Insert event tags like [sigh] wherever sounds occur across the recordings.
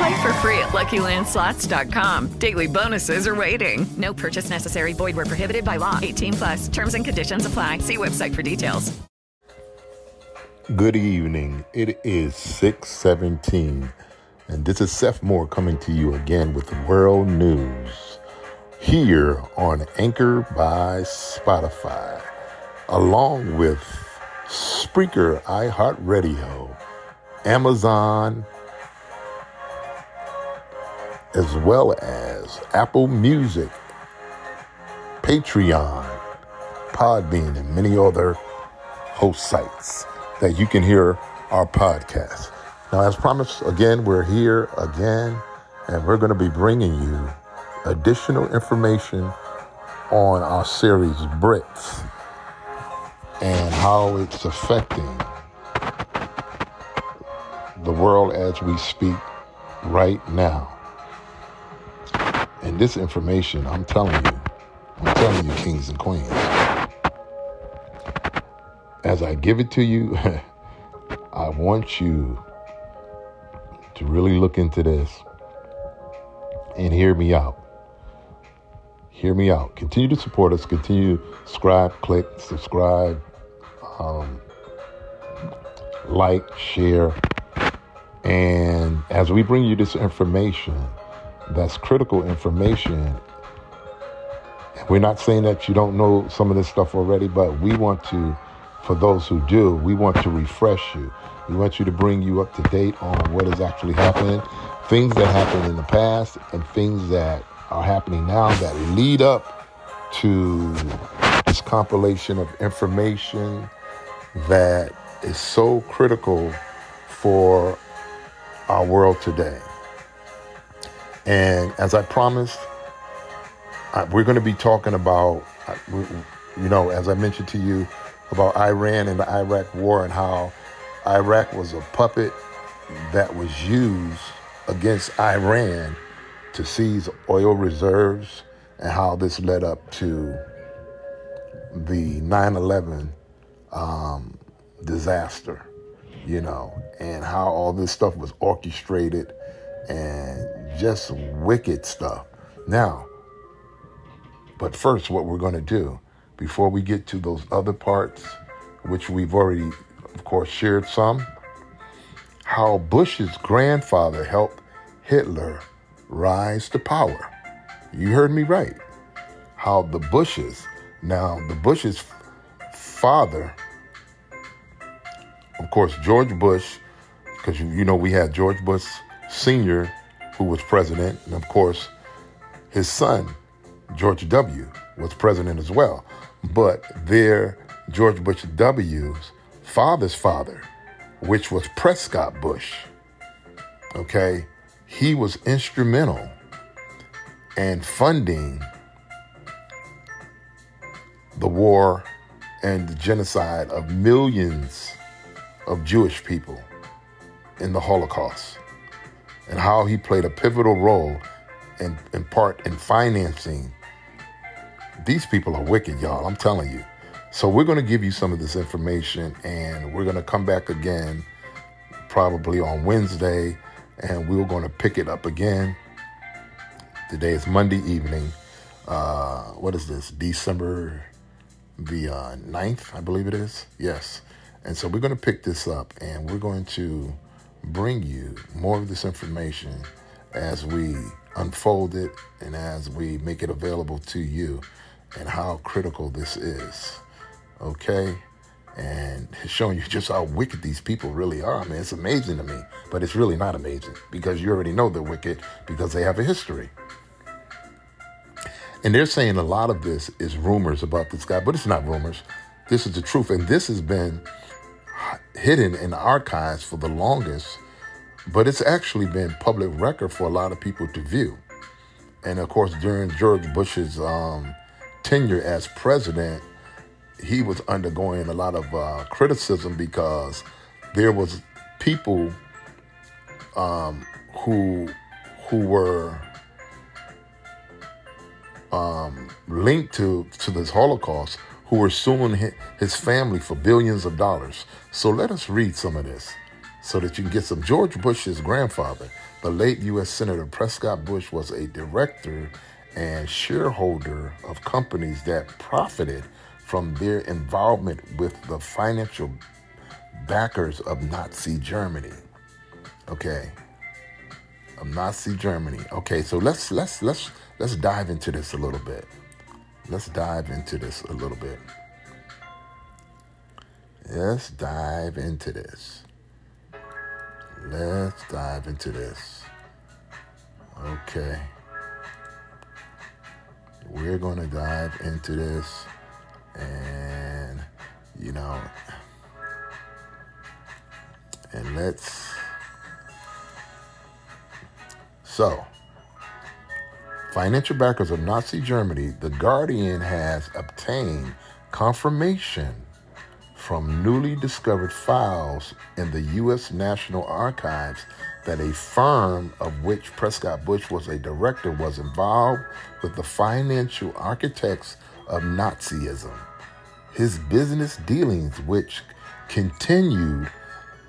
Play for free at LuckyLandSlots.com. Daily bonuses are waiting. No purchase necessary. Void where prohibited by law. 18 plus. Terms and conditions apply. See website for details. Good evening. It is 617, and this is Seth Moore coming to you again with World News here on Anchor by Spotify, along with Spreaker iHeartRadio, Amazon, as well as Apple Music, Patreon, Podbean, and many other host sites that you can hear our podcast. Now, as promised, again, we're here again, and we're going to be bringing you additional information on our series Brits and how it's affecting the world as we speak right now. This information, I'm telling you, I'm telling you, kings and queens, as I give it to you, [laughs] I want you to really look into this and hear me out. Hear me out. Continue to support us. Continue to subscribe, click, subscribe, um, like, share. And as we bring you this information, that's critical information. We're not saying that you don't know some of this stuff already, but we want to, for those who do, we want to refresh you. We want you to bring you up to date on what is actually happening, things that happened in the past, and things that are happening now that lead up to this compilation of information that is so critical for our world today. And as I promised, I, we're going to be talking about, you know, as I mentioned to you, about Iran and the Iraq war and how Iraq was a puppet that was used against Iran to seize oil reserves and how this led up to the 9 11 um, disaster, you know, and how all this stuff was orchestrated and just wicked stuff. Now, but first, what we're going to do before we get to those other parts, which we've already, of course, shared some, how Bush's grandfather helped Hitler rise to power. You heard me right. How the Bushes, now the Bush's father, of course, George Bush, because you know we had George Bush Sr., who was president, and of course, his son, George W., was president as well. But their George Bush W.'s father's father, which was Prescott Bush, okay, he was instrumental in funding the war and the genocide of millions of Jewish people in the Holocaust and how he played a pivotal role in, in part in financing. These people are wicked, y'all. I'm telling you. So we're going to give you some of this information and we're going to come back again probably on Wednesday and we're going to pick it up again. Today is Monday evening. Uh, what is this? December the uh, 9th, I believe it is. Yes. And so we're going to pick this up and we're going to bring you more of this information as we unfold it and as we make it available to you and how critical this is. Okay? and [laughs] showing you just how wicked these people really are. I mean, it's amazing to me, but it's really not amazing because you already know they're wicked because they have a history. And they're saying a lot of this is rumors about this guy, but it's not rumors. This is the truth. And this has been hidden in the archives for the longest, but it's actually been public record for a lot of people to view. And of course, during George Bush's um, tenure as president, he was undergoing a lot of uh, criticism because there was people um, who who were um, linked to to this Holocaust who were suing his family for billions of dollars. So let us read some of this so that you can get some. George Bush's grandfather, the late U.S. Senator Prescott Bush, was a director and shareholder of companies that profited from their involvement with the financial backers of Nazi Germany. Okay. Of Nazi Germany. Okay, so let's let's let's let's dive into this a little bit. Let's dive into this a little bit. Let's dive into this. Let's dive into this. Okay. We're going to dive into this and, you know, and let's. So, financial backers of Nazi Germany, The Guardian has obtained confirmation from newly discovered files in the U.S. National Archives that a firm of which Prescott Bush was a director was involved with the financial architects of Nazism. His business dealings, which continued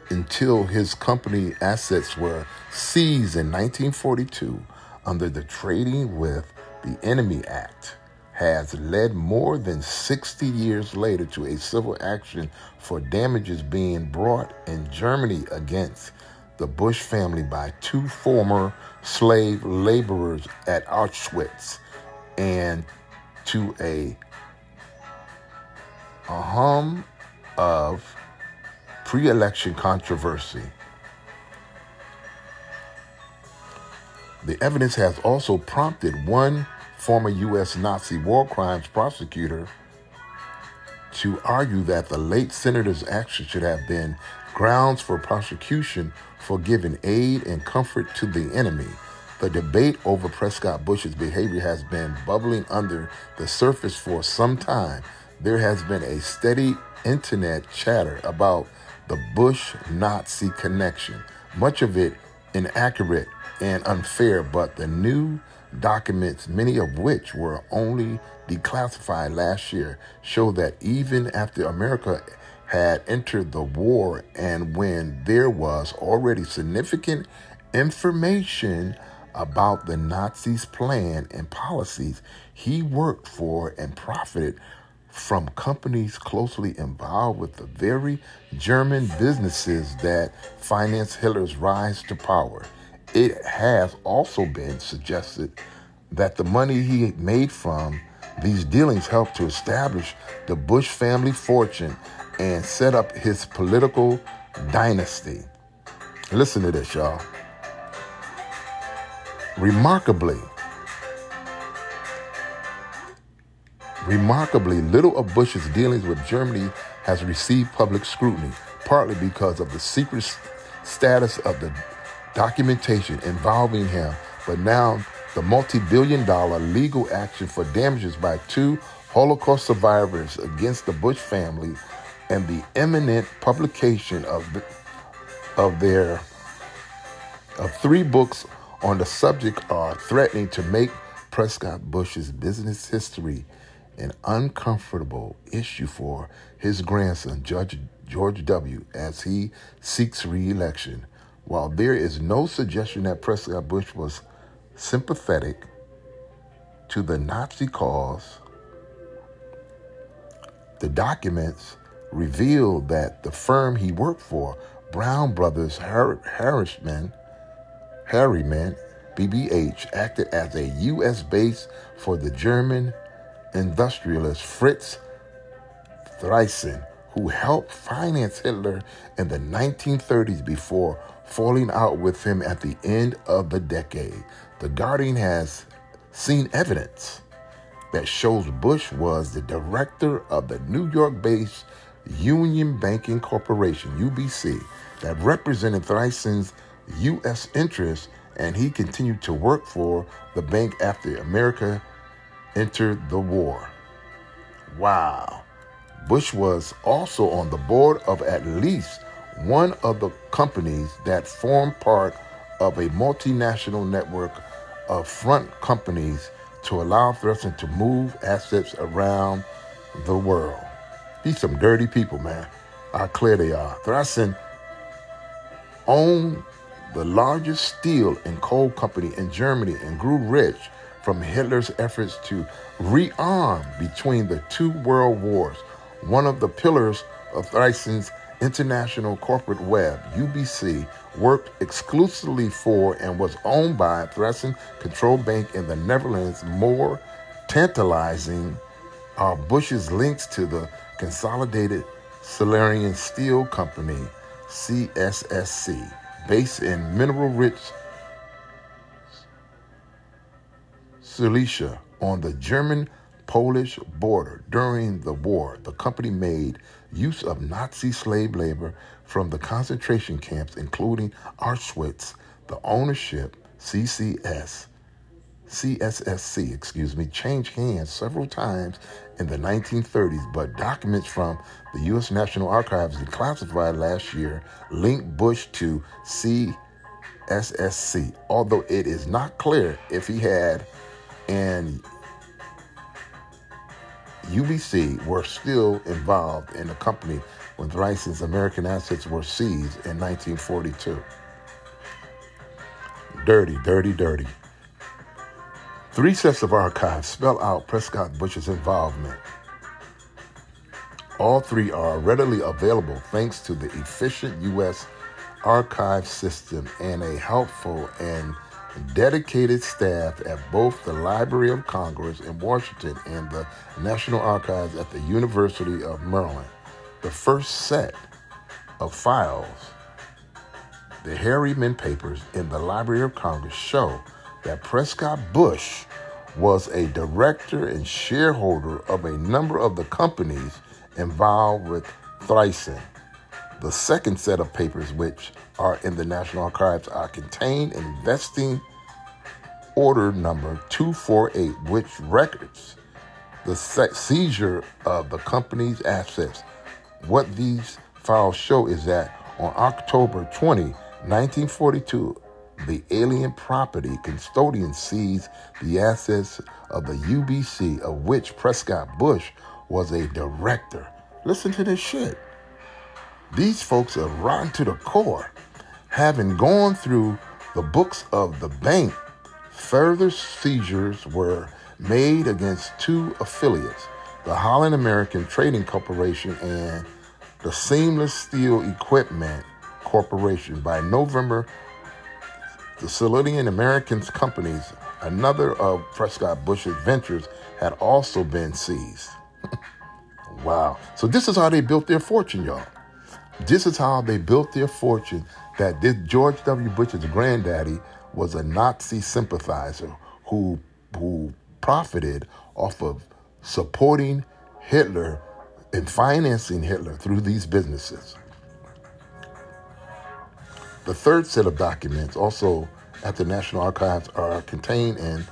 until his company assets were seized in 1942 under the Trading with the Enemy Act, has led more than 60 years later to a civil action for damages being brought in Germany against the Bush family by two former slave laborers at Auschwitz and to a, a hum of pre election controversy. The evidence has also prompted one former U.S. Nazi war crimes prosecutor to argue that the late senator's action should have been grounds for prosecution for giving aid and comfort to the enemy. The debate over Prescott Bush's behavior has been bubbling under the surface for some time. There has been a steady internet chatter about the Bush Nazi connection, much of it inaccurate and unfair, but the new documents, many of which were only declassified last year, show that even after America had entered the war and when there was already significant information about the Nazis' plan and policies, he worked for and profited from companies closely involved with the very German businesses that financed Hitler's rise to power. It has also been suggested that the money he made from these dealings helped to establish the Bush family fortune and set up his political dynasty. Listen to this, y'all. Remarkably, remarkably, little of Bush's dealings with Germany has received public scrutiny, partly because of the secret status of the documentation involving him, but now the multi billion dollar legal action for damages by two Holocaust survivors against the Bush family and the imminent publication of, the, of their of three books on the subject are threatening to make Prescott Bush's business history an uncomfortable issue for his grandson, Judge George W., as he seeks re-election. While there is no suggestion that Prescott Bush was sympathetic to the Nazi cause, the documents revealed that the firm he worked for, Brown Brothers Har- Harriman, Harriman, BBH, acted as a U.S. base for the German industrialist Fritz Thyssen, who helped finance Hitler in the 1930s before falling out with him at the end of the decade. The Guardian has seen evidence that shows Bush was the director of the New York based Union Banking Corporation, UBC, that represented Thryson's U.S. interests, and he continued to work for the bank after America entered the war. Wow. Bush was also on the board of at least one of the companies that formed part of a multinational network of front companies to allow Thressen to move assets around the world. These some dirty people, man. How clear they are. Thressen owned the largest steel and coal company in Germany and grew rich from Hitler's efforts to rearm between the two world wars. One of the pillars of Thressen's international corporate web, UBC, worked exclusively for and was owned by Thressen Control Bank in the Netherlands. More tantalizing are Bush's links to the Consolidated Silesian Steel Company, CSSC, based in mineral rich Silesia on the German Polish border. During the war, the company made use of Nazi slave labor from the concentration camps, including Auschwitz. The ownership, CCS, CSSC, excuse me, changed hands several times in the 1930s, but documents from the U.S. National Archives declassified last year link Bush to CSSC, although it is not clear if he had and UBC were still involved in the company when Thryson's American assets were seized in 1942. Dirty, dirty, dirty. Three sets of archives spell out Prescott Bush's involvement. All three are readily available thanks to the efficient U.S. archive system and a helpful and dedicated staff at both the Library of Congress in Washington and the National Archives at the University of Maryland. The first set of files, the Harriman Papers in the Library of Congress, show that Prescott Bush was a director and shareholder of a number of the companies involved with Thryson. The second set of papers, which are in the National Archives, are contained in investing order number 248, which records the seizure of the company's assets. What these files show is that on October 20, 1942, the alien property custodian seized the assets of the UBC, of which Prescott Bush was a director. Listen to this shit. These folks are rotten to the core. Having gone through the books of the bank, further seizures were made against two affiliates, the Holland American Trading Corporation and the Seamless Steel Equipment Corporation. By November, the Silesian Americans companies, another of Prescott Bush's ventures, had also been seized. [laughs] wow. So this is how they built their fortune, y'all. This is how they built their fortune that this George W. Bush's granddaddy was a Nazi sympathizer who who profited off of supporting Hitler and financing Hitler through these businesses. The third set of documents, also at the National Archives, are contained in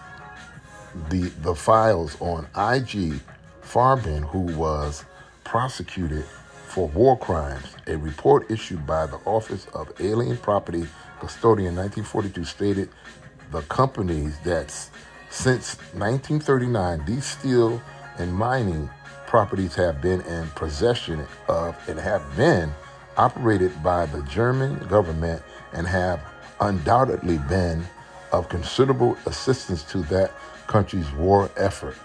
the the files on I.G. Farben, who was prosecuted for war crimes. A report issued by the Office of Alien Property Custodian in 1942 stated the companies that since 1939 these steel and mining properties have been in possession of and have been operated by the German government and have undoubtedly been of considerable assistance to that country's war effort.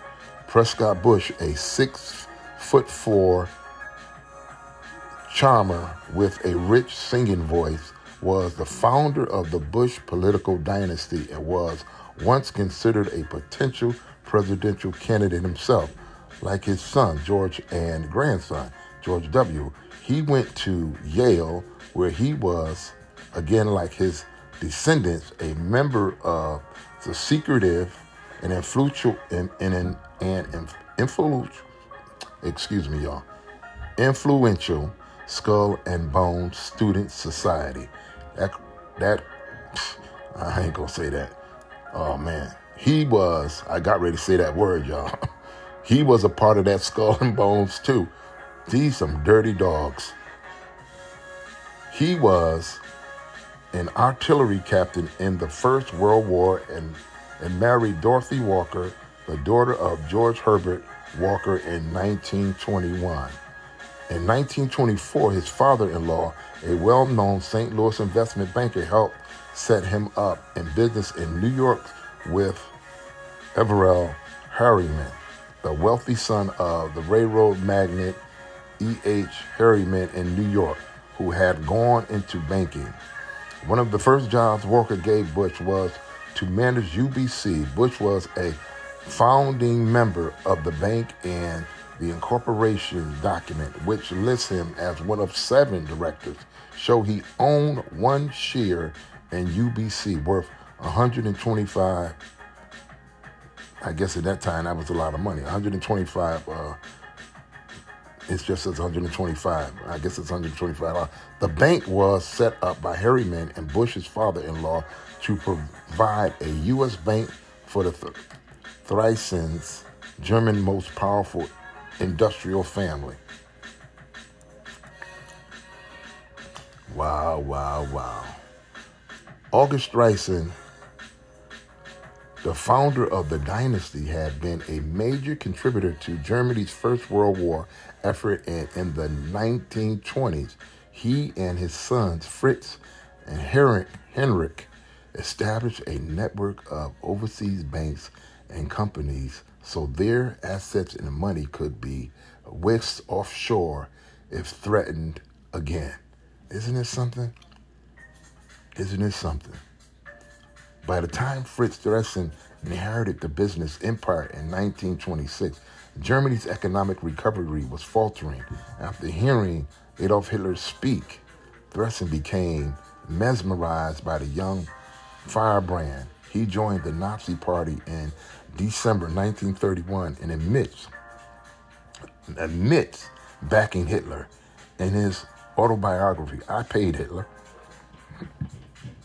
Prescott Bush, a six foot four charmer with a rich singing voice, was the founder of the Bush political dynasty and was once considered a potential presidential candidate himself, like his son, George, and grandson, George W. He went to Yale, where he was, again, like his descendants, a member of the secretive and influential and, and, and, influential, excuse me, y'all, influential Skull and Bones Student Society. That that [sighs] I ain't gonna say that. Oh man, he was. I got ready to say that word, y'all. [laughs] He was a part of that Skull and Bones too. These some dirty dogs. He was an artillery captain in the First World War and, and married Dorothy Walker, the daughter of George Herbert Walker, in 1921. In 1924, his father in law, a well known St. Louis investment banker, helped set him up in business in New York with Averell Harriman, the wealthy son of the railroad magnate E.H. Harriman in New York, who had gone into banking. One of the first jobs Walker gave Bush was to manage UBC. Bush was a founding member of the bank and the incorporation document, which lists him as one of seven directors, show he owned one share in UBC worth 125. I guess at that time that was a lot of money. 125. Uh, it's just says 125. I guess it's 125. The bank was set up by Harriman and Bush's father-in-law to provide a U.S. bank for the Th- German most powerful industrial family. Wow, wow, wow. August Thyssen, the founder of the dynasty, had been a major contributor to Germany's First World War effort, and in the 1920s, he and his sons, Fritz and Henrik, established a network of overseas banks and companies so their assets and money could be whisked offshore if threatened again. Isn't it something? Isn't it something? By the time Fritz Thyssen inherited the business empire in 1926, Germany's economic recovery was faltering. After hearing Adolf Hitler speak, Thyssen became mesmerized by the young firebrand. He joined the Nazi Party in December 1931 and admits, admits backing Hitler in his autobiography, I Paid Hitler.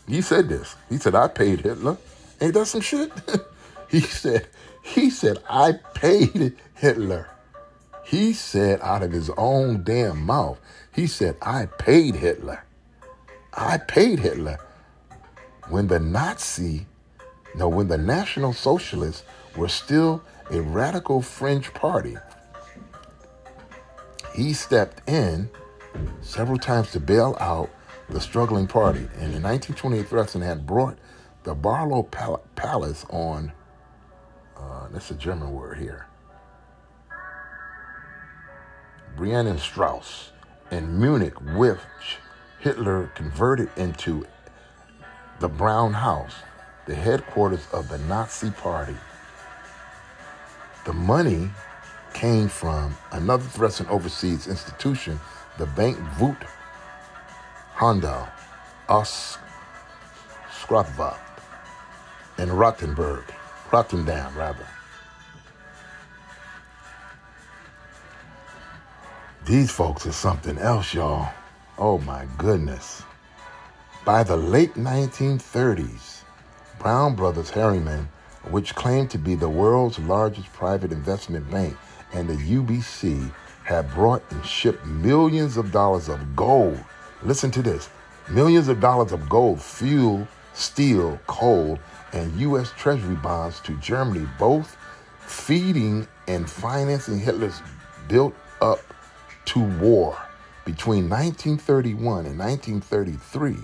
He said this. He said, I paid Hitler. Ain't that some shit? [laughs] he said, he said, I paid Hitler. He said out of his own damn mouth, he said, I paid Hitler. I paid Hitler. When the Nazi, no, when the National Socialists were still a radical fringe party, he stepped in several times to bail out the struggling party. And in 1928, Thyssen had brought the Barlow Pal- Palace on, uh, that's a German word here, Brienne Strauss in Munich, which Hitler converted into the Brown House, the headquarters of the Nazi Party. The money came from another Thyssen overseas institution, the Bank Voot Handel, Os Skrapva, and Rottenburg, Rotterdam rather. These folks are something else, y'all. Oh my goodness. By the late 1930s, Brown Brothers Harriman, which claimed to be the world's largest private investment bank, and the UBC had brought and shipped millions of dollars of gold Listen to this millions of dollars of gold, fuel, steel, coal, and U.S. Treasury bonds to Germany, both feeding and financing Hitler's built up to war. Between 1931 and 1933,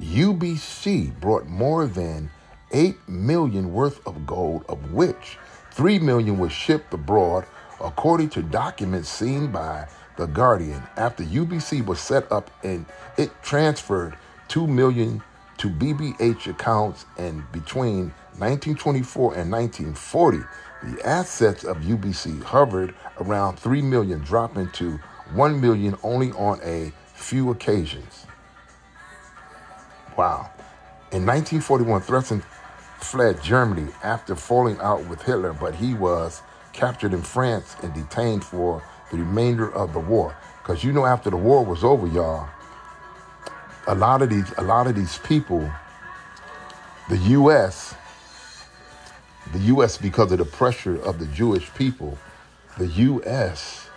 UBC brought more than 8 million worth of gold, of which 3 million was shipped abroad, according to documents seen by the Guardian, after UBC was set up and it transferred 2 million to BBH accounts and between 1924 and 1940, the assets of UBC hovered around 3 million, dropping to 1 million only on a few occasions. Wow. In 1941, Theresen fled Germany after falling out with Hitler, but he was captured in France and detained for the remainder of the war. Because you know, after the war was over, y'all, a lot of these, a lot of these people, the U.S., the U.S. because of the pressure of the Jewish people, the U.S.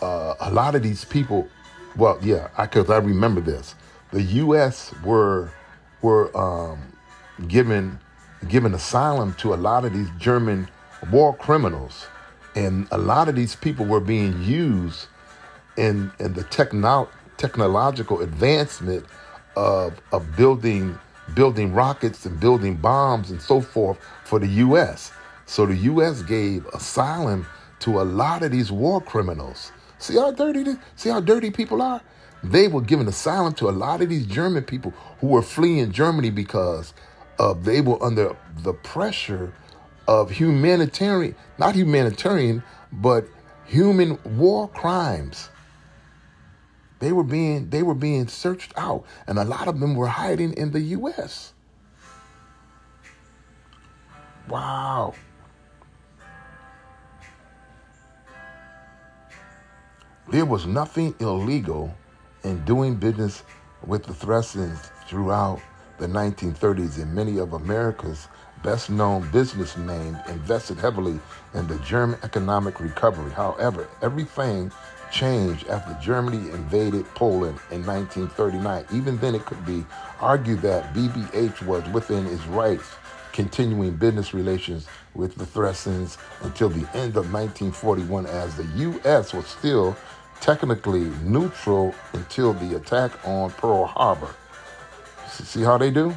Uh, a lot of these people, well, yeah, because I, I remember this. The U.S. were were um, given given asylum to a lot of these German war criminals, and a lot of these people were being used in in the techno- technological advancement of of building building rockets and building bombs and so forth for the U.S. So the U.S. gave asylum to a lot of these war criminals. See how dirty this, see how dirty people are. They were giving asylum to a lot of these German people who were fleeing Germany because of they were under the pressure of humanitarian, not humanitarian, but human war crimes. They were being they were being searched out, and a lot of them were hiding in the U.S. Wow. There was nothing illegal in doing business with the Theresens throughout the 1930s, and many of America's best known businessmen invested heavily in the German economic recovery. However, everything changed after Germany invaded Poland in 1939. Even then, it could be argued that BBH was within its rights, continuing business relations with the Theresens until the end of 1941, as the U.S. was still technically neutral until the attack on Pearl Harbor. See how they do?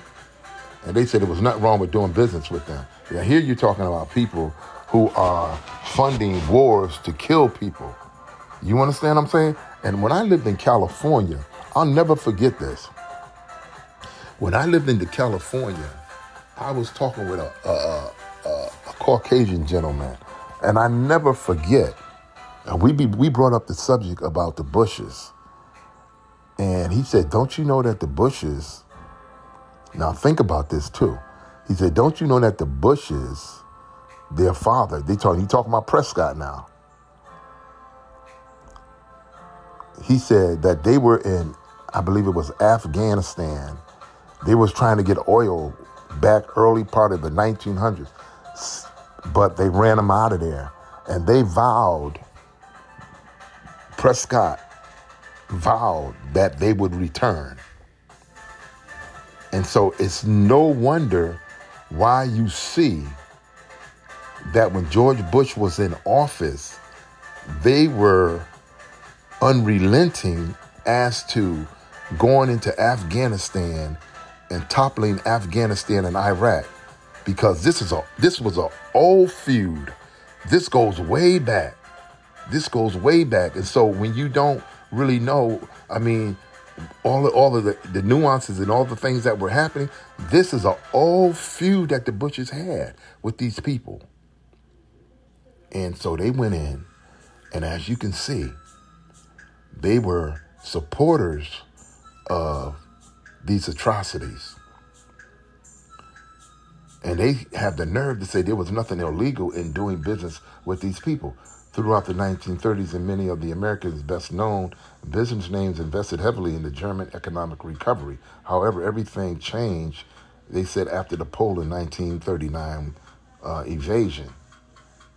And they said there was nothing wrong with doing business with them. Yeah, here you're talking about people who are funding wars to kill people. You understand what I'm saying? And when I lived in California, I'll never forget this. When I lived in California, I was talking with a, a, a, a Caucasian gentleman, and I never forget. And we be, we brought up the subject about the Bushes, and he said, "Don't you know that the Bushes?" Now think about this too. He said, "Don't you know that the Bushes, their father, they talking, you talking about Prescott now." He said that they were in, I believe it was Afghanistan. They was trying to get oil back early part of the 1900s, but they ran them out of there, and they vowed. Prescott vowed that they would return. And so it's no wonder why you see that when George Bush was in office, they were unrelenting as to going into Afghanistan and toppling Afghanistan and Iraq because this is a this was an old feud. This goes way back. This goes way back. And so when you don't really know, I mean, all of, all of the, the nuances and all the things that were happening, this is an old feud that the Bushes had with these people. And so they went in, and as you can see, they were supporters of these atrocities. And they have the nerve to say there was nothing illegal in doing business with these people. Throughout the 1930s, and many of the Americans' best known business names invested heavily in the German economic recovery. However, everything changed, they said, after the Poland 1939 uh.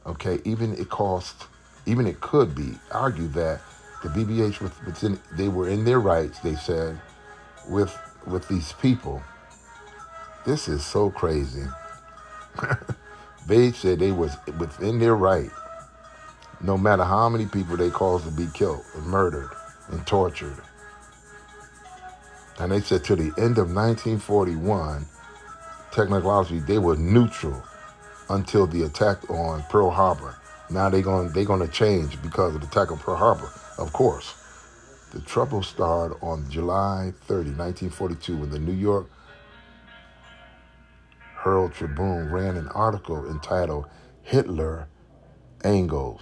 Okay, even it cost, even it could be argued that the BBH was within, they were in their rights. They said, with with these people. This is so crazy. [laughs] they said they was within their right, no matter how many people they caused to be killed and murdered and tortured. And they said to the end of 1941, technologically they were neutral until the attack on Pearl Harbor. Now they're going they're going to change because of the attack on Pearl Harbor, of course. The trouble started on July 30, 1942, when the New York Herald Tribune ran an article entitled Hitler Angles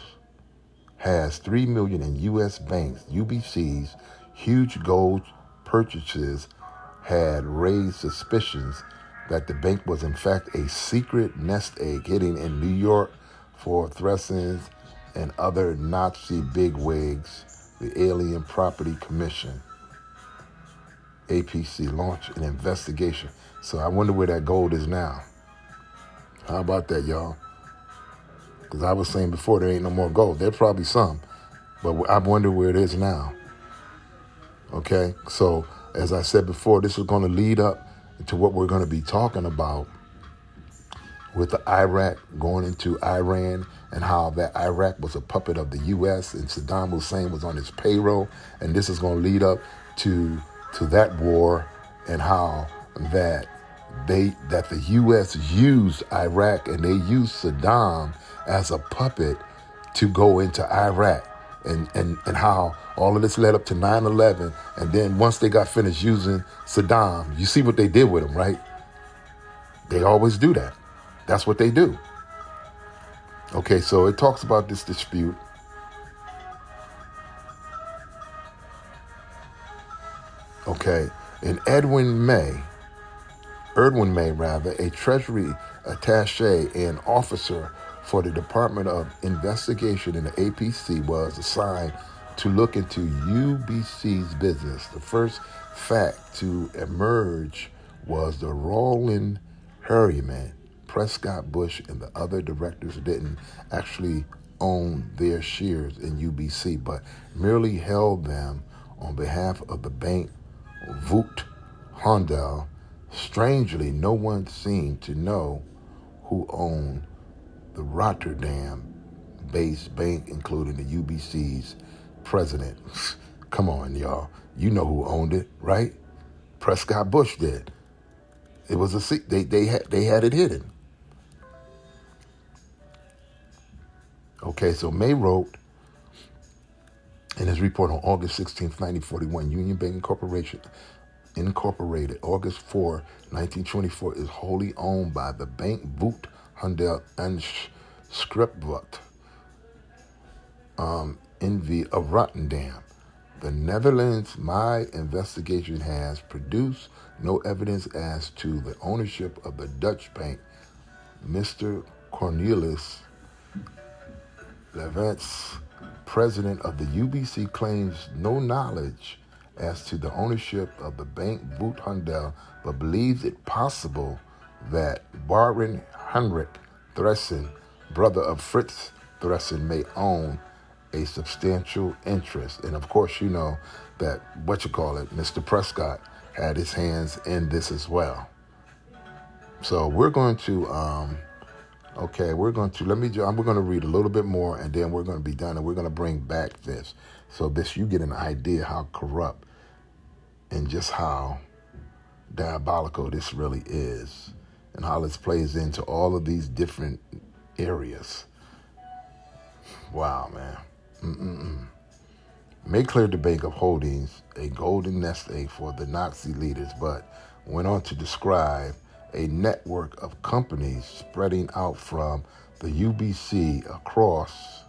has 3 million in US banks, UBC's huge gold purchases had raised suspicions that the bank was in fact a secret nest egg hidden in New York for Thresins and other Nazi bigwigs. The Alien Property Commission, APC, launched an investigation. So I wonder where that gold is now. How about that, y'all? Because I was saying before there ain't no more gold. There probably some, but I wonder where it is now. Okay, so as I said before, this is going to lead up to what we're going to be talking about with the Iraq going into Iran and how that Iraq was a puppet of the U.S. and Saddam Hussein was on his payroll, and this is going to lead up to to that war and how that they that the U.S. used Iraq and they used Saddam as a puppet to go into Iraq and, and, and how all of this led up to 9 11. And then once they got finished using Saddam, you see what they did with him, right? They always do that. That's what they do. Okay, so it talks about this dispute. Okay, and Edwin May, Erdwin May rather, a Treasury attaché and officer for the Department of Investigation in the APC was assigned to look into UBC's business. The first fact to emerge was the Roland Harriman, Prescott Bush, and the other directors didn't actually own their shares in UBC, but merely held them on behalf of the bank Voot Hondel. Strangely, no one seemed to know who owned the Rotterdam based bank, including the UBC's president. [laughs] Come on, y'all. You know who owned it, right? Prescott Bush did. It was a they they had they had it hidden. Okay, so May wrote in his report on August 16, 1941, Union Bank Corporation Incorporated, August 4, 1924, is wholly owned by the Bank Boot Handel and Scriptwat um, the of Rotterdam. The Netherlands, my investigation has produced no evidence as to the ownership of the Dutch bank. Mr. Cornelis Levens, president of the UBC, claims no knowledge as to the ownership of the bank Voet Handel, but believes it possible that Baron Heinrich Thressen, brother of Fritz Thressen, may own a substantial interest. And of course, you know that what you call it, Mr. Prescott had his hands in this as well. So we're going to, um, okay, we're going to let me. We're going to read a little bit more, and then we're going to be done, and we're going to bring back this, so this you get an idea how corrupt and just how diabolical this really is, and how this plays into all of these different areas. Wow, man. Mm-mm-mm. May cleared the Bank of Holdings a golden nest egg for the Nazi leaders, but went on to describe a network of companies spreading out from the UBC across,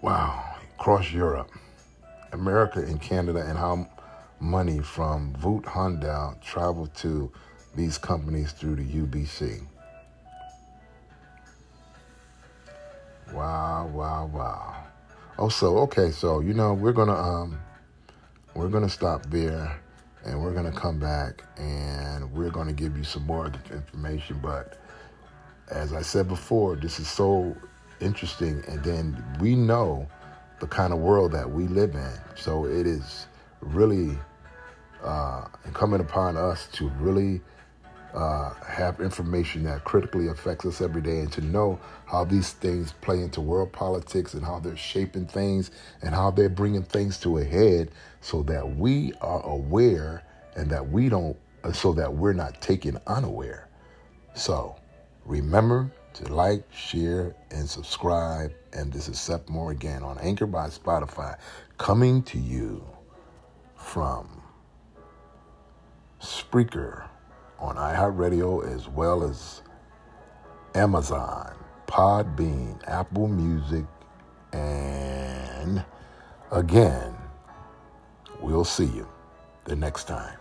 wow, across Europe, America, and Canada, and how money from Voot Handel traveled to these companies through the UBC. Wow, wow, wow. Oh, so okay, so you know we're gonna um we're gonna stop there and we're gonna come back and we're gonna give you some more information. But as I said before, this is so interesting, and then we know the kind of world that we live in. So it is really uh, incumbent upon us to really uh, have information that critically affects us every day and to know how these things play into world politics and how they're shaping things and how they're bringing things to a head so that we are aware and that we don't, uh, so that we're not taken unaware. So remember to like, share, and subscribe. And this is Seth Moore again on Anchor by Spotify, coming to you from Spreaker on iHeartRadio as well as Amazon Podbean, Apple Music, and again, we'll see you the next time.